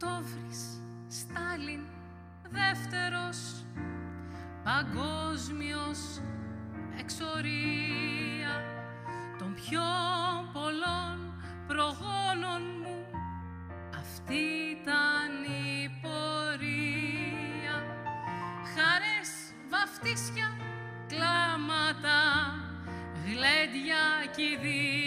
Οκτώβρης, Στάλιν, δεύτερος, παγκόσμιος, εξορία των πιο πολλών προγόνων μου. Αυτή ήταν η πορεία. Χαρές, βαφτίσια, κλάματα, γλέντια, κηδείες,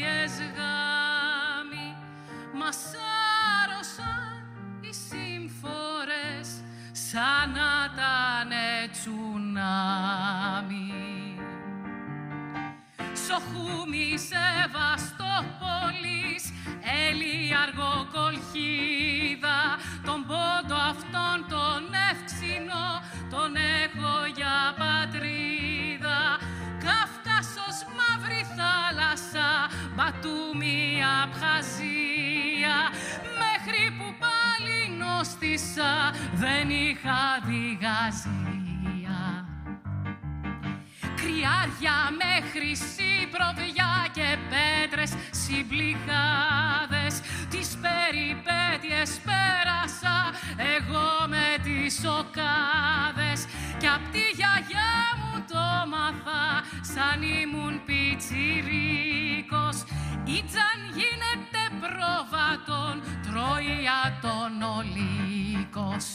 Σοχούμι Σεβαστόπολης, Ελιαργό Κολχίδα, τον πόντο αυτόν τον εύξηνο, τον έχω για πατρίδα. Καύκασος, μαύρη θάλασσα, Μπατούμι, Απχαζία, μέχρι που πάλι νόστισα, δεν είχα διγαζία. Κρυάρια μέχρι σύμπροβια και πέτρες συμπληγάδες. Τις περιπέτειες πέρασα εγώ με τις οκάδες. Κι απ' τη γιαγιά μου το μάθα σαν ήμουν πιτσιρίκος. Ήτζαν γίνεται πρόβατον, τρώει ατον ο λύκος.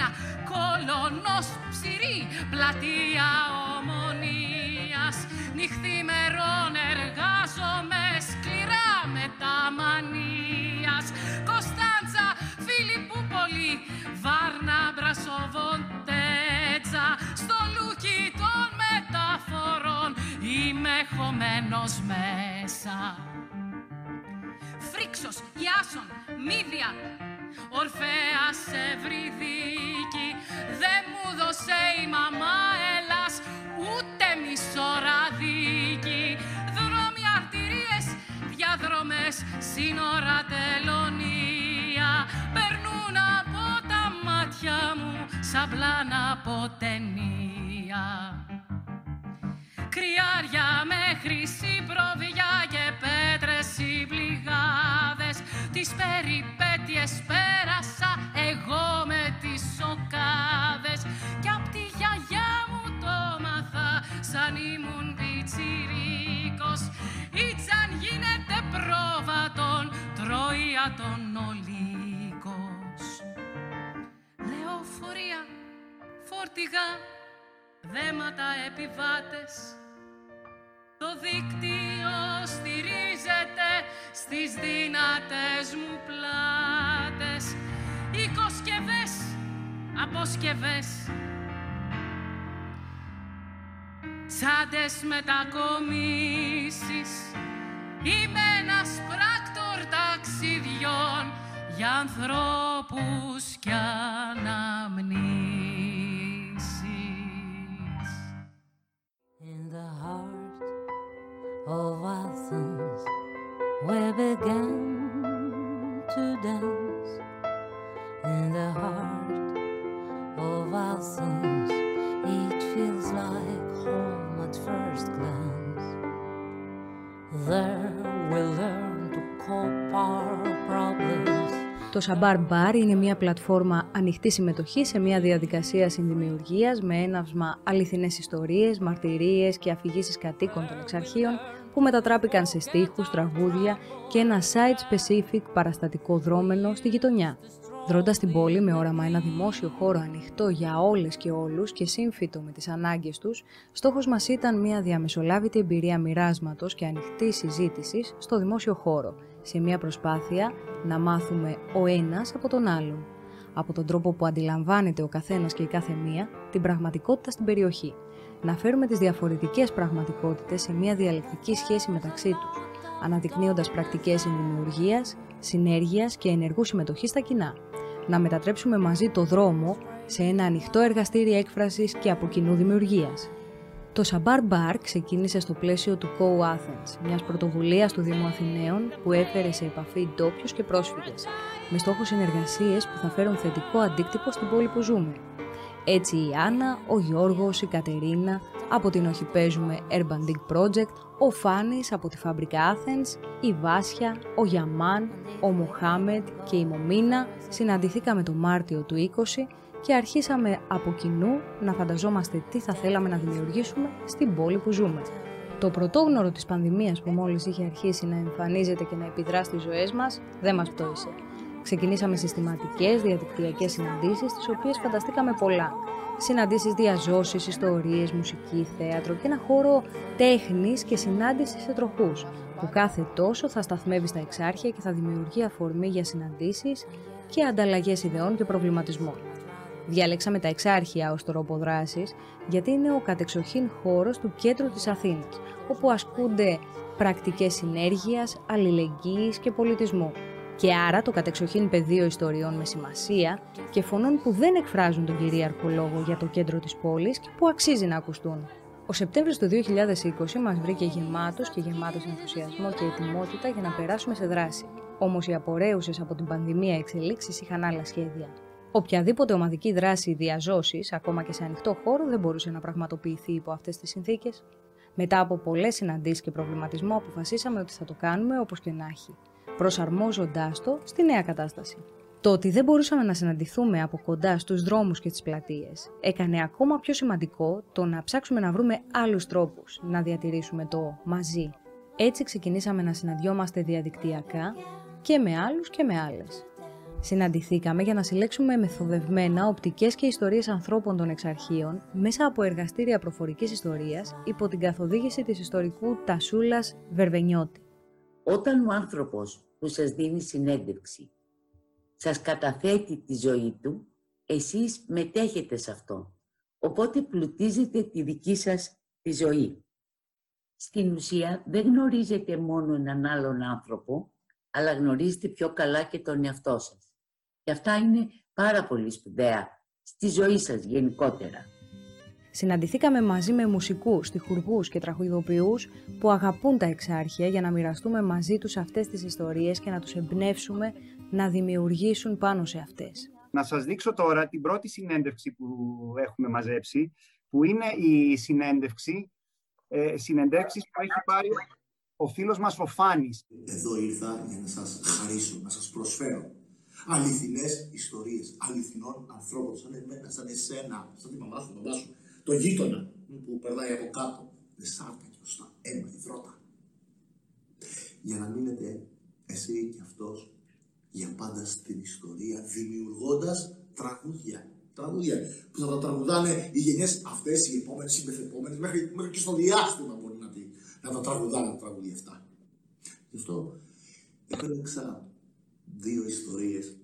Αθήνα, κολονός ψηρή, πλατεία ομονίας. Νυχθημερών εργάζομαι σκληρά μεταμανίας Κωνσταντζα, Φιλιππούπολη, Βάρνα, Μπρασοβοντέτσα. Στο λούκι των μεταφορών είμαι χωμένος μέσα. Φρίξος, Ιάσον, Μύδια, Ορφέας Ευρυδίκη δεν μου δώσε η μαμά Ελλάς ούτε μισοραδίκη δρόμοι αρτηρίες, διαδρομές, σύνορα τελωνία. Περνούν από τα μάτια μου σαν πλάνα από ταινία. Κρυάρια μέχρι συμπροβιά και πέτρες συμπληγάδες Τις περιπέτειες πέρασα εγώ με τις σοκάδες. Κι απ' τη γιαγιά μου το μάθα σαν ήμουν πιτσιρίκος. Ήτζαν γίνεται πρόβατον, τρώει ατον ο λύκος Λεωφορεία, φόρτηγα, δέματα επιβάτες. Το δίκτυο στηρίζεται στις δυνατές μου πλάτες αποσκευές Τσάντες μετακομίσεις Είμαι ένας πράκτορ ταξιδιών για ανθρώπους κι αναμνήσεις. In the heart of Athens, we began to dance. In the heart of Athens, it feels like home at first glance. There we learn to cope our problems. Το Σαμπάρ Μπάρ είναι μια πλατφόρμα ανοιχτή συμμετοχής σε μια διαδικασία συνδημιουργίας με έναυσμα αληθινές ιστορίες, μαρτυρίες και αφηγήσεις κατοίκων των εξαρχείων που μετατράπηκαν σε στίχους, τραγούδια και ένα site-specific παραστατικό δρόμενο στη γειτονιά. Δρώντας την πόλη με όραμα ένα δημόσιο χώρο ανοιχτό για όλες και όλους και σύμφυτο με τις ανάγκες τους, στόχος μας ήταν μια διαμεσολάβητη εμπειρία μοιράσματος και ανοιχτή συζήτησης στο δημόσιο χώρο, σε μια προσπάθεια να μάθουμε ο ένας από τον άλλον, από τον τρόπο που αντιλαμβάνεται ο καθένας και η κάθε μία την πραγματικότητα στην περιοχή. Να φέρουμε τις διαφορετικές πραγματικότητες σε μια διαλεκτική σχέση μεταξύ τους, αναδεικνύοντας πρακτικές συνδημιουργίας, συνέργειας και ενεργού συμμετοχής στα κοινά. Να μετατρέψουμε μαζί το δρόμο σε ένα ανοιχτό εργαστήρι έκφρασης και από κοινού δημιουργίας. Το Σαμπάρ Μπαρ ξεκίνησε στο πλαίσιο του Co Athens, μιας πρωτοβουλίας του Δήμου Αθηναίων που έφερε σε επαφή ντόπιους και πρόσφυγες, με στόχο συνεργασίες που θα φέρουν θετικό αντίκτυπο στην πόλη που ζούμε. Έτσι η Άννα, ο Γιώργος, η Κατερίνα, από την Όχι Παίζουμε Urban Dig Project, ο Φάνης από τη Φάμπρικα Athens, η Βάσια, ο Γιαμάν, ο Μοχάμετ και η Μομίνα συναντηθήκαμε το Μάρτιο του 20 και αρχίσαμε από κοινού να φανταζόμαστε τι θα θέλαμε να δημιουργήσουμε στην πόλη που ζούμε. Το πρωτόγνωρο της πανδημίας που μόλις είχε αρχίσει να εμφανίζεται και να επιδρά στις ζωές μας δεν μας πτώησε. Ξεκινήσαμε συστηματικές διαδικτυακές συναντήσεις, τις οποίες φανταστήκαμε πολλά. Συναντήσεις διαζώσεις, ιστορίες, μουσική, θέατρο και ένα χώρο τέχνης και συνάντησης σε τροχούς, που κάθε τόσο θα σταθμεύει στα εξάρχεια και θα δημιουργεί αφορμή για συναντήσεις και ανταλλαγές ιδεών και προβληματισμών. Διάλεξαμε τα εξάρχεια ως τρόπο δράσης, γιατί είναι ο κατεξοχήν χώρος του κέντρου της Αθήνας, όπου ασκούνται πρακτικές συνέργειας, αλληλεγγύης και πολιτισμού. Και άρα το κατεξοχήν πεδίο ιστοριών με σημασία και φωνών που δεν εκφράζουν τον κυρίαρχο λόγο για το κέντρο της πόλης και που αξίζει να ακουστούν. Ο Σεπτέμβρης του 2020 μας βρήκε γεμάτος και γεμάτος ενθουσιασμό και ετοιμότητα για να περάσουμε σε δράση. Όμως οι απορρέουσες από την πανδημία εξελίξεις είχαν άλλα σχέδια. Οποιαδήποτε ομαδική δράση διαζώσει, ακόμα και σε ανοιχτό χώρο, δεν μπορούσε να πραγματοποιηθεί υπό αυτές τις συνθήκες. Μετά από πολλές συναντήσεις και προβληματισμό, αποφασίσαμε ότι θα το κάνουμε όπως και να έχει, προσαρμόζοντάς το στη νέα κατάσταση. Το ότι δεν μπορούσαμε να συναντηθούμε από κοντά στους δρόμους και τις πλατείες έκανε ακόμα πιο σημαντικό το να ψάξουμε να βρούμε άλλους τρόπους να διατηρήσουμε το μαζί. Έτσι ξεκινήσαμε να συναντιόμαστε διαδικτυακά και με άλλους και με άλλες. Συναντηθήκαμε για να συλλέξουμε μεθοδευμένα οπτικές και ιστορίες ανθρώπων των εξαρχείων μέσα από εργαστήρια προφορικής ιστορίας υπό την καθοδήγηση της ιστορικού Τασούλας Βερβενιώτη. Όταν ο άνθρωπος που σας δίνει συνέντευξη σας καταθέτει τη ζωή του, εσείς μετέχετε σε αυτό. Οπότε πλουτίζετε τη δική σας τη ζωή. Στην ουσία δεν γνωρίζετε μόνο έναν άλλον άνθρωπο, αλλά γνωρίζετε πιο καλά και τον εαυτό σας. Και αυτά είναι πάρα πολύ σπουδαία στη ζωή σας γενικότερα. Συναντηθήκαμε μαζί με μουσικούς, στιχουργούς και τραγουδοποιούς που αγαπούν τα εξάρχεια για να μοιραστούμε μαζί τους αυτές τις ιστορίες και να τους εμπνεύσουμε να δημιουργήσουν πάνω σε αυτές. Να σας δείξω τώρα την πρώτη συνέντευξη που έχουμε μαζέψει, που είναι η συνέντευξη, ε, συνεντεύξεις που έχει πάρει ο φίλος μας ο Φάνης. Εδώ ήρθα για να σας χαρίσω, να σας προσφέρω αληθινές ιστορίες αληθινών ανθρώπων, σαν εμένα, σαν εσένα, σαν τη μαμά σου, μπαμπά σου, το γείτονα που περνάει από κάτω, με σάρκα και ωστά, αίμα, υδρότα. Για να μείνετε εσύ και αυτός για πάντα στην ιστορία, δημιουργώντας τραγούδια. Τραγούδια που θα τα τραγουδάνε οι γενιές αυτές, οι επόμενες, οι μεθεπόμενες, μέχρι, μέχρι και στο διάστημα μπορεί να, να τα τραγουδάνε τα τραγούδια αυτά. Γι' αυτό επέλεξα δύο ιστορίες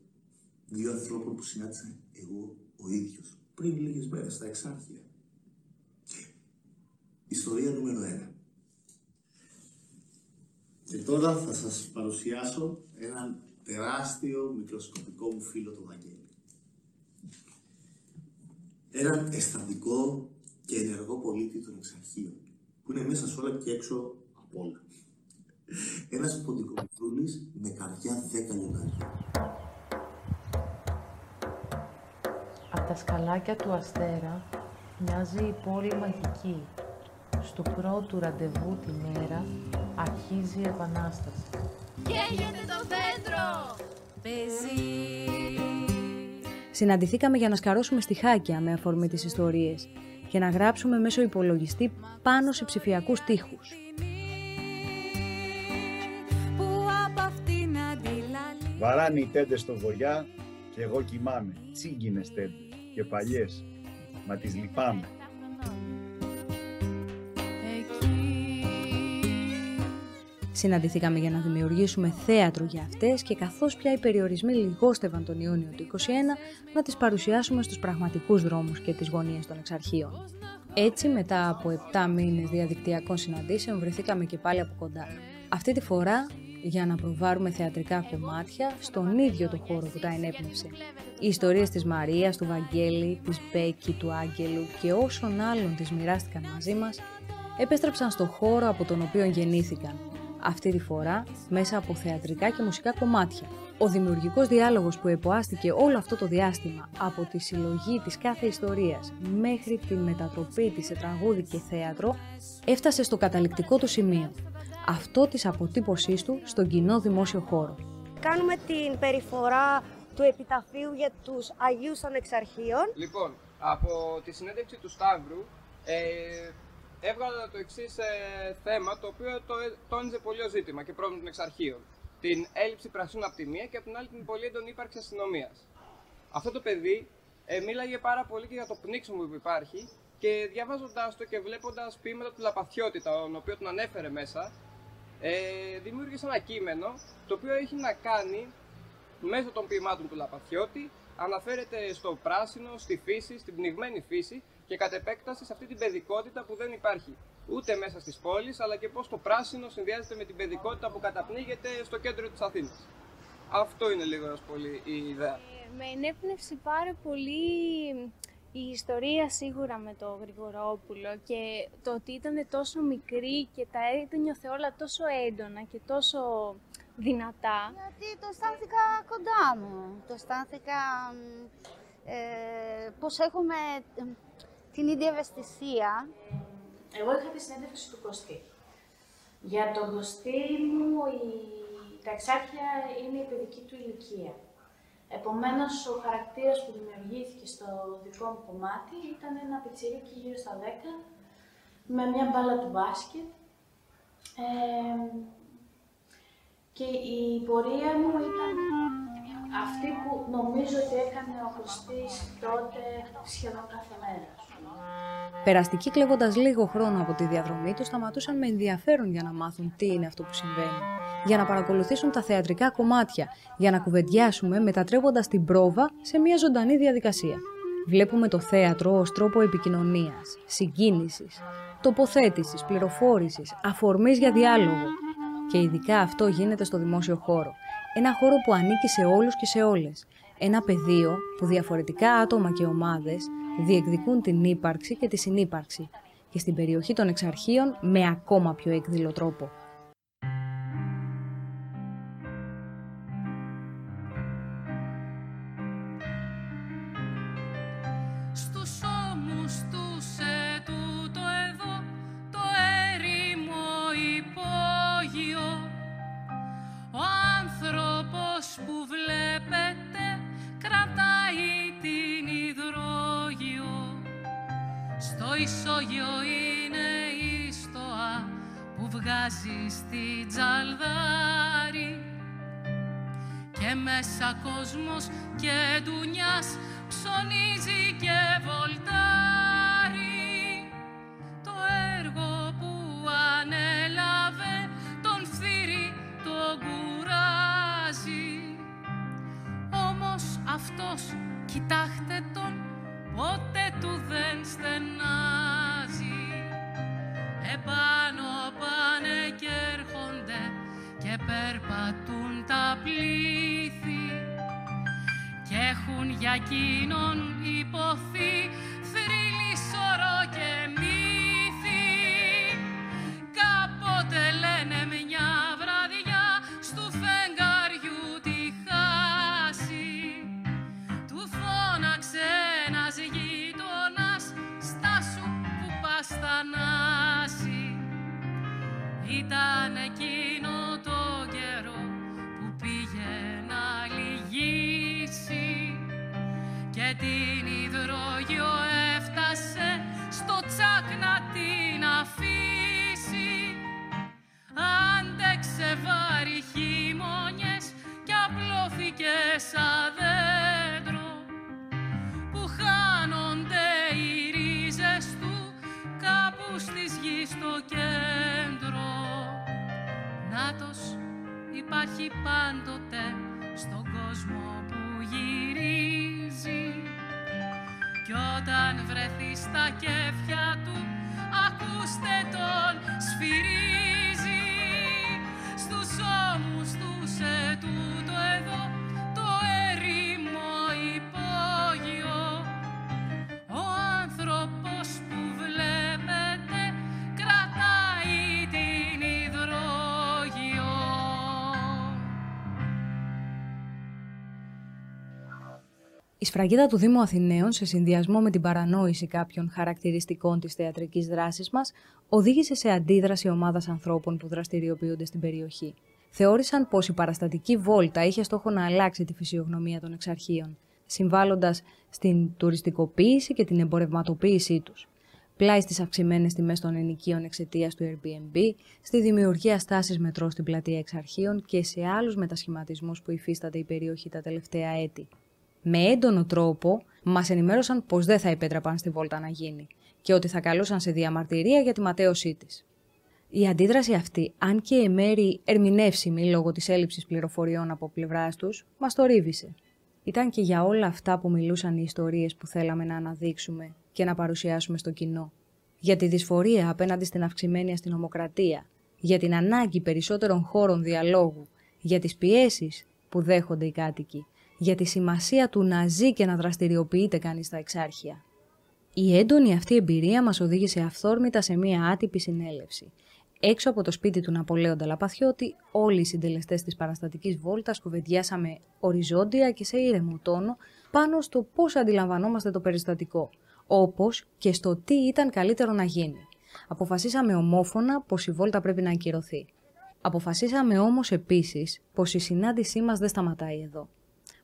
δύο ανθρώπων που συνάντησα εγώ ο ίδιος πριν λίγες μέρες στα εξάρχεια. Ιστορία νούμερο ένα. Και τώρα θα σας παρουσιάσω έναν τεράστιο μικροσκοπικό μου φίλο το Βαγγέλη. Έναν αισθαντικό και ενεργό πολίτη των εξαρχείων, που είναι μέσα σε όλα και έξω από όλα. Ένας ποντικομητρούλης με καρδιά δέκα λιοντάρια. Από τα σκαλάκια του αστέρα μοιάζει η πόλη μαγική. Στο πρώτο ραντεβού τη μέρα αρχίζει η επανάσταση. Καίγεται το δέντρο! Παίζει! Συναντηθήκαμε για να σκαρώσουμε στιχάκια με αφορμή τις ιστορίες και να γράψουμε μέσω υπολογιστή πάνω σε ψηφιακούς τοίχους. Βαράνε οι τέντες στο βοριά και εγώ κοιμάμαι. Τσίγκινες τέντες και παλιές. Μα τις λυπάμαι. Συναντηθήκαμε για να δημιουργήσουμε θέατρο για αυτές και καθώς πια οι περιορισμοί λιγόστευαν τον Ιούνιο του 2021, να τις παρουσιάσουμε στους πραγματικούς δρόμους και τις γωνίες των εξαρχείων. Έτσι, μετά από 7 μήνες διαδικτυακών συναντήσεων, βρεθήκαμε και πάλι από κοντά. Αυτή τη φορά για να προβάρουμε θεατρικά κομμάτια στον ίδιο το χώρο που τα ενέπνευσε. Οι ιστορίες της Μαρίας, του Βαγγέλη, της Μπέκη, του Άγγελου και όσων άλλων τις μοιράστηκαν μαζί μας, επέστρεψαν στο χώρο από τον οποίο γεννήθηκαν, αυτή τη φορά μέσα από θεατρικά και μουσικά κομμάτια. Ο δημιουργικός διάλογος που εποάστηκε όλο αυτό το διάστημα από τη συλλογή της κάθε ιστορίας μέχρι την μετατροπή της σε τραγούδι και θέατρο έφτασε στο καταληκτικό του σημείο. Αυτό της αποτύπωσής του στον κοινό δημόσιο χώρο. Κάνουμε την περιφορά του επιταφείου για τους Αγίους των Εξαρχείων. Λοιπόν, από τη συνέντευξη του Σταύρου ε, έβγαλα το εξής ε, θέμα το οποίο το, τόνιζε πολύ ο ζήτημα και πρόβλημα των εξαρχείων την έλλειψη πρασίνου από τη μία και από την άλλη την πολύ έντονη ύπαρξη αστυνομίας. Αυτό το παιδί ε, μίλαγε πάρα πολύ και για το πνίξιμο που υπάρχει και διαβάζοντάς το και βλέποντας ποίηματα του Λαπαθιώτη, τον οποίο τον ανέφερε μέσα, ε, δημιούργησε ένα κείμενο το οποίο έχει να κάνει μέσω των ποιημάτων του Λαπαθιώτη αναφέρεται στο πράσινο, στη φύση, στην πνιγμένη φύση και κατ' επέκταση σε αυτή την παιδικότητα που δεν υπάρχει ούτε μέσα στις πόλεις, αλλά και πώς το πράσινο συνδυάζεται με την παιδικότητα που καταπνίγεται στο κέντρο της Αθήνας. Αυτό είναι λίγο πολύ η ιδέα. Ε, με ενέπνευσε πάρα πολύ η ιστορία σίγουρα με το Γρηγορόπουλο και το ότι ήταν τόσο μικρή και τα ένιωθε όλα τόσο έντονα και τόσο δυνατά. Γιατί το αισθάνθηκα κοντά μου. Το αισθάνθηκα ε, πως έχουμε την ίδια ευαισθησία εγώ είχα τη συνέντευξη του Κωστή. Για τον Κωστή μου η... τα εξάρχεια είναι η παιδική του ηλικία. Επομένως, ο χαρακτήρας που δημιουργήθηκε στο δικό μου κομμάτι ήταν ένα πιτσιρίκι γύρω στα 10, με μια μπάλα του μπάσκετ. και η πορεία μου ήταν αυτή που νομίζω ότι έκανε ο Κωστής τότε σχεδόν κάθε μέρα. Περαστικοί κλέβοντας λίγο χρόνο από τη διαδρομή τους, σταματούσαν με ενδιαφέρον για να μάθουν τι είναι αυτό που συμβαίνει. Για να παρακολουθήσουν τα θεατρικά κομμάτια, για να κουβεντιάσουμε μετατρέποντας την πρόβα σε μια ζωντανή διαδικασία. Βλέπουμε το θέατρο ως τρόπο επικοινωνίας, συγκίνησης, τοποθέτησης, πληροφόρησης, αφορμής για διάλογο. Και ειδικά αυτό γίνεται στο δημόσιο χώρο. Ένα χώρο που ανήκει σε όλους και σε όλες. Ένα πεδίο που διαφορετικά άτομα και ομάδες διεκδικούν την ύπαρξη και τη συνύπαρξη και στην περιοχή των εξαρχείων με ακόμα πιο έκδηλο τρόπο. λόγιο είναι η στοά που βγάζει στη τζαλδάρη και μέσα κόσμος και ντουνιάς ψωνίζει και βολτάρει. Το έργο που ανέλαβε τον φθύρι τον κουράζει. Όμως αυτός κοιτάχει εκείνον Η σφραγίδα του Δήμου Αθηναίων, σε συνδυασμό με την παρανόηση κάποιων χαρακτηριστικών της θεατρικής δράσης μας, οδήγησε σε αντίδραση ομάδας ανθρώπων που δραστηριοποιούνται στην περιοχή. Θεώρησαν πως η παραστατική βόλτα είχε στόχο να αλλάξει τη φυσιογνωμία των εξαρχείων, συμβάλλοντας στην τουριστικοποίηση και την εμπορευματοποίησή τους. Πλάι στις αυξημένες τιμές των ενοικίων εξαιτίας του Airbnb, στη δημιουργία στάσης μετρό στην πλατεία εξαρχείων και σε άλλους μετασχηματισμούς που υφίσταται η περιοχή τα τελευταία έτη με έντονο τρόπο μας ενημέρωσαν πως δεν θα επέτρεπαν στη βόλτα να γίνει και ότι θα καλούσαν σε διαμαρτυρία για τη ματέωσή της. Η αντίδραση αυτή, αν και εμέρη ερμηνεύσιμη λόγω της έλλειψης πληροφοριών από πλευράς τους, μας το ρίβησε. Ήταν και για όλα αυτά που μιλούσαν οι ιστορίες που θέλαμε να αναδείξουμε και να παρουσιάσουμε στο κοινό. Για τη δυσφορία απέναντι στην αυξημένη αστυνομοκρατία, για την ανάγκη περισσότερων χώρων διαλόγου, για τις πιέσεις που δέχονται οι κάτοικοι για τη σημασία του να ζει και να δραστηριοποιείται κανείς στα εξάρχεια. Η έντονη αυτή εμπειρία μας οδήγησε αυθόρμητα σε μία άτυπη συνέλευση. Έξω από το σπίτι του Ναπολέοντα Λαπαθιώτη, όλοι οι συντελεστές της παραστατικής βόλτας κουβεντιάσαμε οριζόντια και σε ήρεμο τόνο πάνω στο πώς αντιλαμβανόμαστε το περιστατικό, όπως και στο τι ήταν καλύτερο να γίνει. Αποφασίσαμε ομόφωνα πως η βόλτα πρέπει να ακυρωθεί. Αποφασίσαμε όμως επίσης πως η συνάντησή μας δεν σταματάει εδώ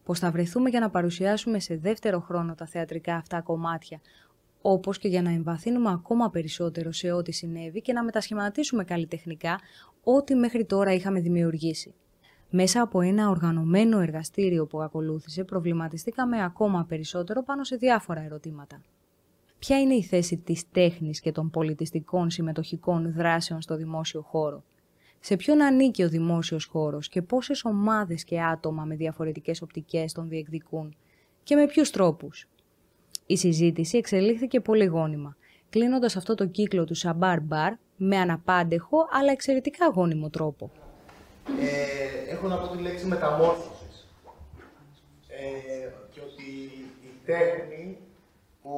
πως θα βρεθούμε για να παρουσιάσουμε σε δεύτερο χρόνο τα θεατρικά αυτά κομμάτια, όπως και για να εμβαθύνουμε ακόμα περισσότερο σε ό,τι συνέβη και να μετασχηματίσουμε καλλιτεχνικά ό,τι μέχρι τώρα είχαμε δημιουργήσει. Μέσα από ένα οργανωμένο εργαστήριο που ακολούθησε, προβληματιστήκαμε ακόμα περισσότερο πάνω σε διάφορα ερωτήματα. Ποια είναι η θέση της τέχνης και των πολιτιστικών συμμετοχικών δράσεων στο δημόσιο χώρο; Σε ποιον ανήκει ο δημόσιος χώρος και πόσες ομάδες και άτομα με διαφορετικές οπτικές τον διεκδικούν και με ποιους τρόπους; Η συζήτηση εξελίχθηκε πολύ γόνιμα, κλείνοντας αυτό το κύκλο του Σαμπάρ Μπαρ με αναπάντεχο αλλά εξαιρετικά γόνιμο τρόπο. Ε, έχω να πω τη λέξη μεταμόρφωσης. Ε, και ότι η τέχνη που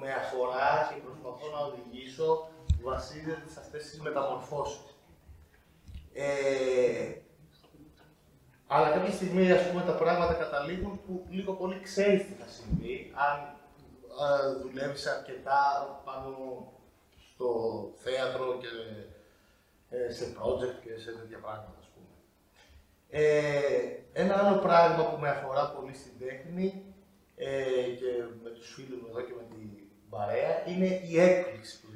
με αφορά και προσπαθώ να οδηγήσω βασίζεται σε αυτές τις μεταμορφώσεις. Ε, αλλά κάποια στιγμή ας πούμε, τα πράγματα καταλήγουν που λίγο πολύ ξέρεις τι θα συμβεί, αν ε, δουλεύεις αρκετά πάνω στο θέατρο και ε, σε project και σε τέτοια πράγματα, ας πούμε. Ε, ένα άλλο πράγμα που με αφορά πολύ στην τέχνη ε, και με τους φίλους μου εδώ και με την παρέα είναι η έκπληξη που δημιουργεί η τέχνη.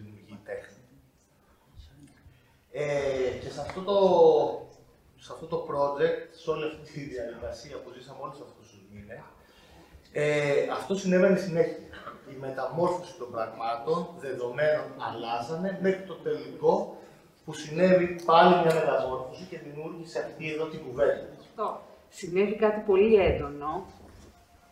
Ε, και σε αυτό, το, σε αυτό το project, σε όλη αυτή τη διαδικασία που ζήσαμε όλους αυτούς τους μήνες, ε, αυτό συνέβαινε συνέχεια. Η μεταμόρφωση των πραγμάτων, δεδομένων, αλλάζανε μέχρι το τελικό που συνέβη πάλι μια μεταμόρφωση και δημιούργησε αυτή εδώ την κουβέντα. Συνέβη κάτι πολύ έντονο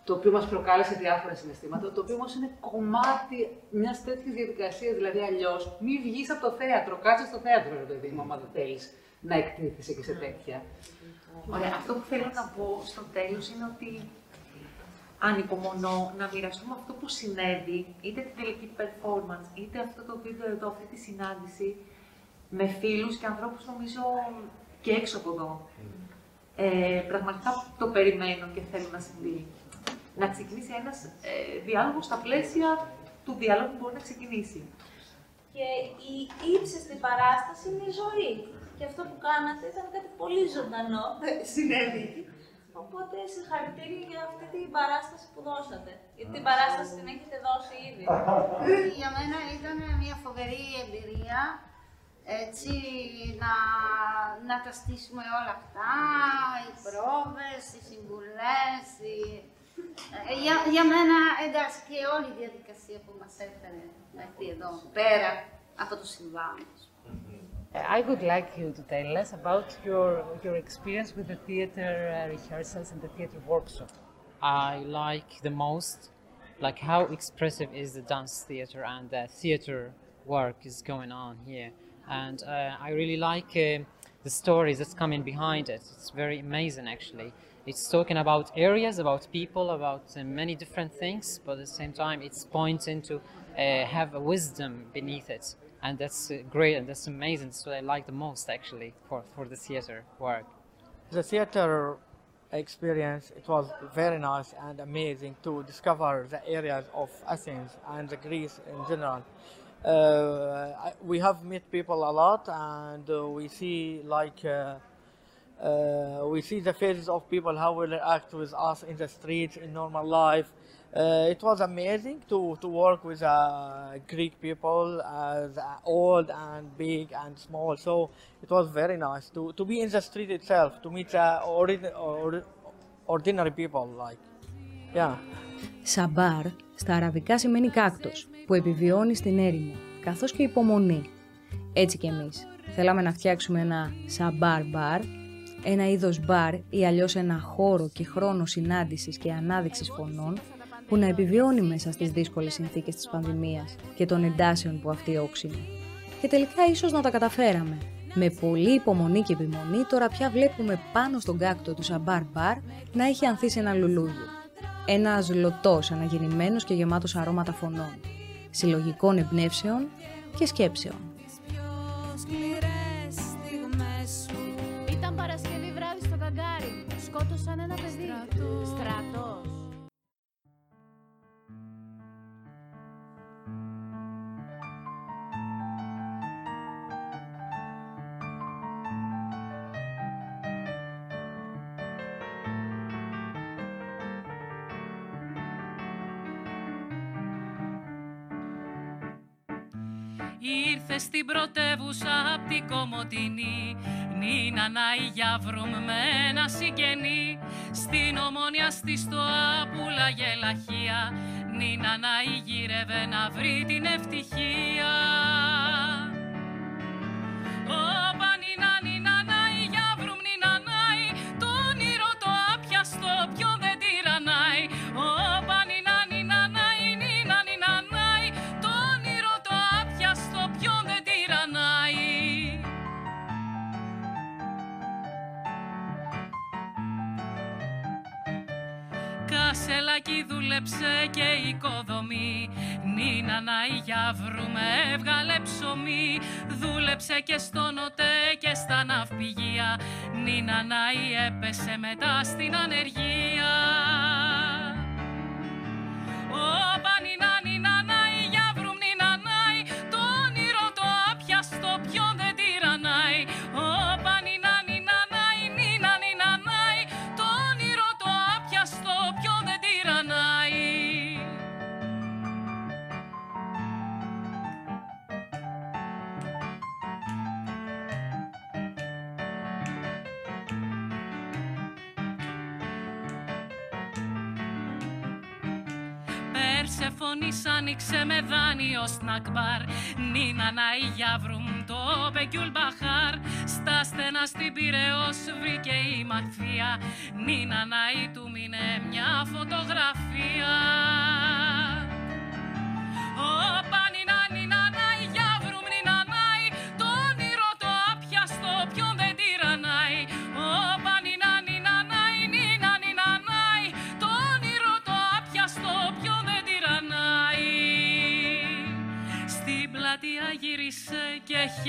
το οποίο μας προκάλεσε διάφορα συναισθήματα, το οποίο όμως είναι κομμάτι μιας τέτοιας διαδικασίας. Δηλαδή, αλλιώς, μη βγεις από το θέατρο, κάτσε στο θέατρο, ρε παιδί μου, άμα δεν θέλεις να εκτίθεσαι και σε τέτοια. Ωραία. Αυτό που θέλω να πω στο τέλος είναι ότι ανυπομονώ να μοιραστούμε αυτό που συνέβη, είτε την τελική performance, είτε αυτό το βίντεο εδώ, αυτή τη συνάντηση, με φίλους και ανθρώπους νομίζω και έξω από εδώ. Ε, πραγματικά το περιμένω και θέλω να συμβεί να ξεκινήσει ένας ε, διάλογος στα πλαίσια του διάλογου που μπορεί να ξεκινήσει. Και η ύψιστη παράσταση είναι η ζωή. Και αυτό που κάνατε ήταν κάτι πολύ ζωντανό. Ε, συνέβη. Οπότε συγχαρητήρια για αυτή την παράσταση που δώσατε. Γιατί την παράσταση την έχετε δώσει ήδη. για μένα ήταν μια φοβερή εμπειρία έτσι να, να τα στήσουμε όλα αυτά, οι πρόβες, οι συμβουλές, οι... Για, για μένα, εντάξει, και όλη η διαδικασία που μας έφερε μέχρι εδώ, πέρα από το συμβάν. I would like you to tell us about your, your experience with the theater uh, rehearsals and the theater workshop. I like the most, like how expressive is the dance theater and the theater work is going on here. And uh, I really like uh, the stories that's coming behind it. It's very amazing, actually. It's talking about areas, about people, about uh, many different things, but at the same time, it's pointing to uh, have a wisdom beneath it. And that's uh, great and that's amazing. That's what I like the most, actually, for, for the theater work. The theater experience. It was very nice and amazing to discover the areas of Athens and the Greece in general. Uh, we have met people a lot, and uh, we see like uh, uh, we see the faces of people how will react with us in the streets in normal life. Uh, it was amazing to, to work with uh, Greek people, as uh, old and big and small. So it was very nice to, to be in the street itself, to meet uh, ordin- or- ordinary people. Like, yeah. Σαμπάρ στα αραβικά σημαίνει κάκτος, που επιβιώνει στην έρημο, καθώς και υπομονή. Έτσι κι εμείς. Θέλαμε να φτιάξουμε ένα σαμπάρ μπαρ, ένα είδος μπαρ ή αλλιώς ένα χώρο και χρόνο συνάντησης και ανάδειξης φωνών που να επιβιώνει μέσα στις δύσκολες συνθήκες της πανδημίας και των εντάσεων που αυτή όξινε. Και τελικά ίσως να τα καταφέραμε. Με πολλή υπομονή και επιμονή τώρα πια βλέπουμε πάνω στον κάκτο του Σαμπάρ Μπαρ να έχει ανθίσει ένα λουλούδιο. Ένα ζλωτός, αναγεννημένος και γεμάτος αρώματα φωνών, συλλογικών εμπνεύσεων και σκέψεων. Καγκάρι. Σκότωσαν ένα παιδί. Στρατός. Ήρθες στην πρωτεύουσα απ' την Κομωτινή Νίνα να Γιάβρουμ με ένα συγγενή Στην ομόνια στη στοά πουλάγε λαχεία Νίνα να γύρευε να βρει την ευτυχία Κασελάκι δούλεψε και οικοδομή. Νίνα να για βρούμε έβγαλε ψωμί. Δούλεψε και στο νοτέ και στα ναυπηγεία. Νίνα να έπεσε μετά στην ανεργία Περσεφωνής άνοιξε με δάνειο σνακ μπαρ Νίνα να γιάβρουμ το Μπεκιούλ Μπαχάρ. Στα στενά στην Πυραιός βρήκε η μαθία Νίνα να του μείνε μια φωτογραφία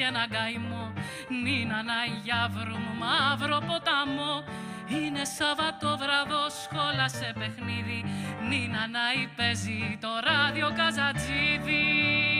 και έχει ένα καημό Νίνα να γιάβρουμ μαύρο ποταμό είναι Σαββατόβραδο, σχόλα σε παιχνίδι. Νίνα να παίζει το ράδιο καζατζίδι.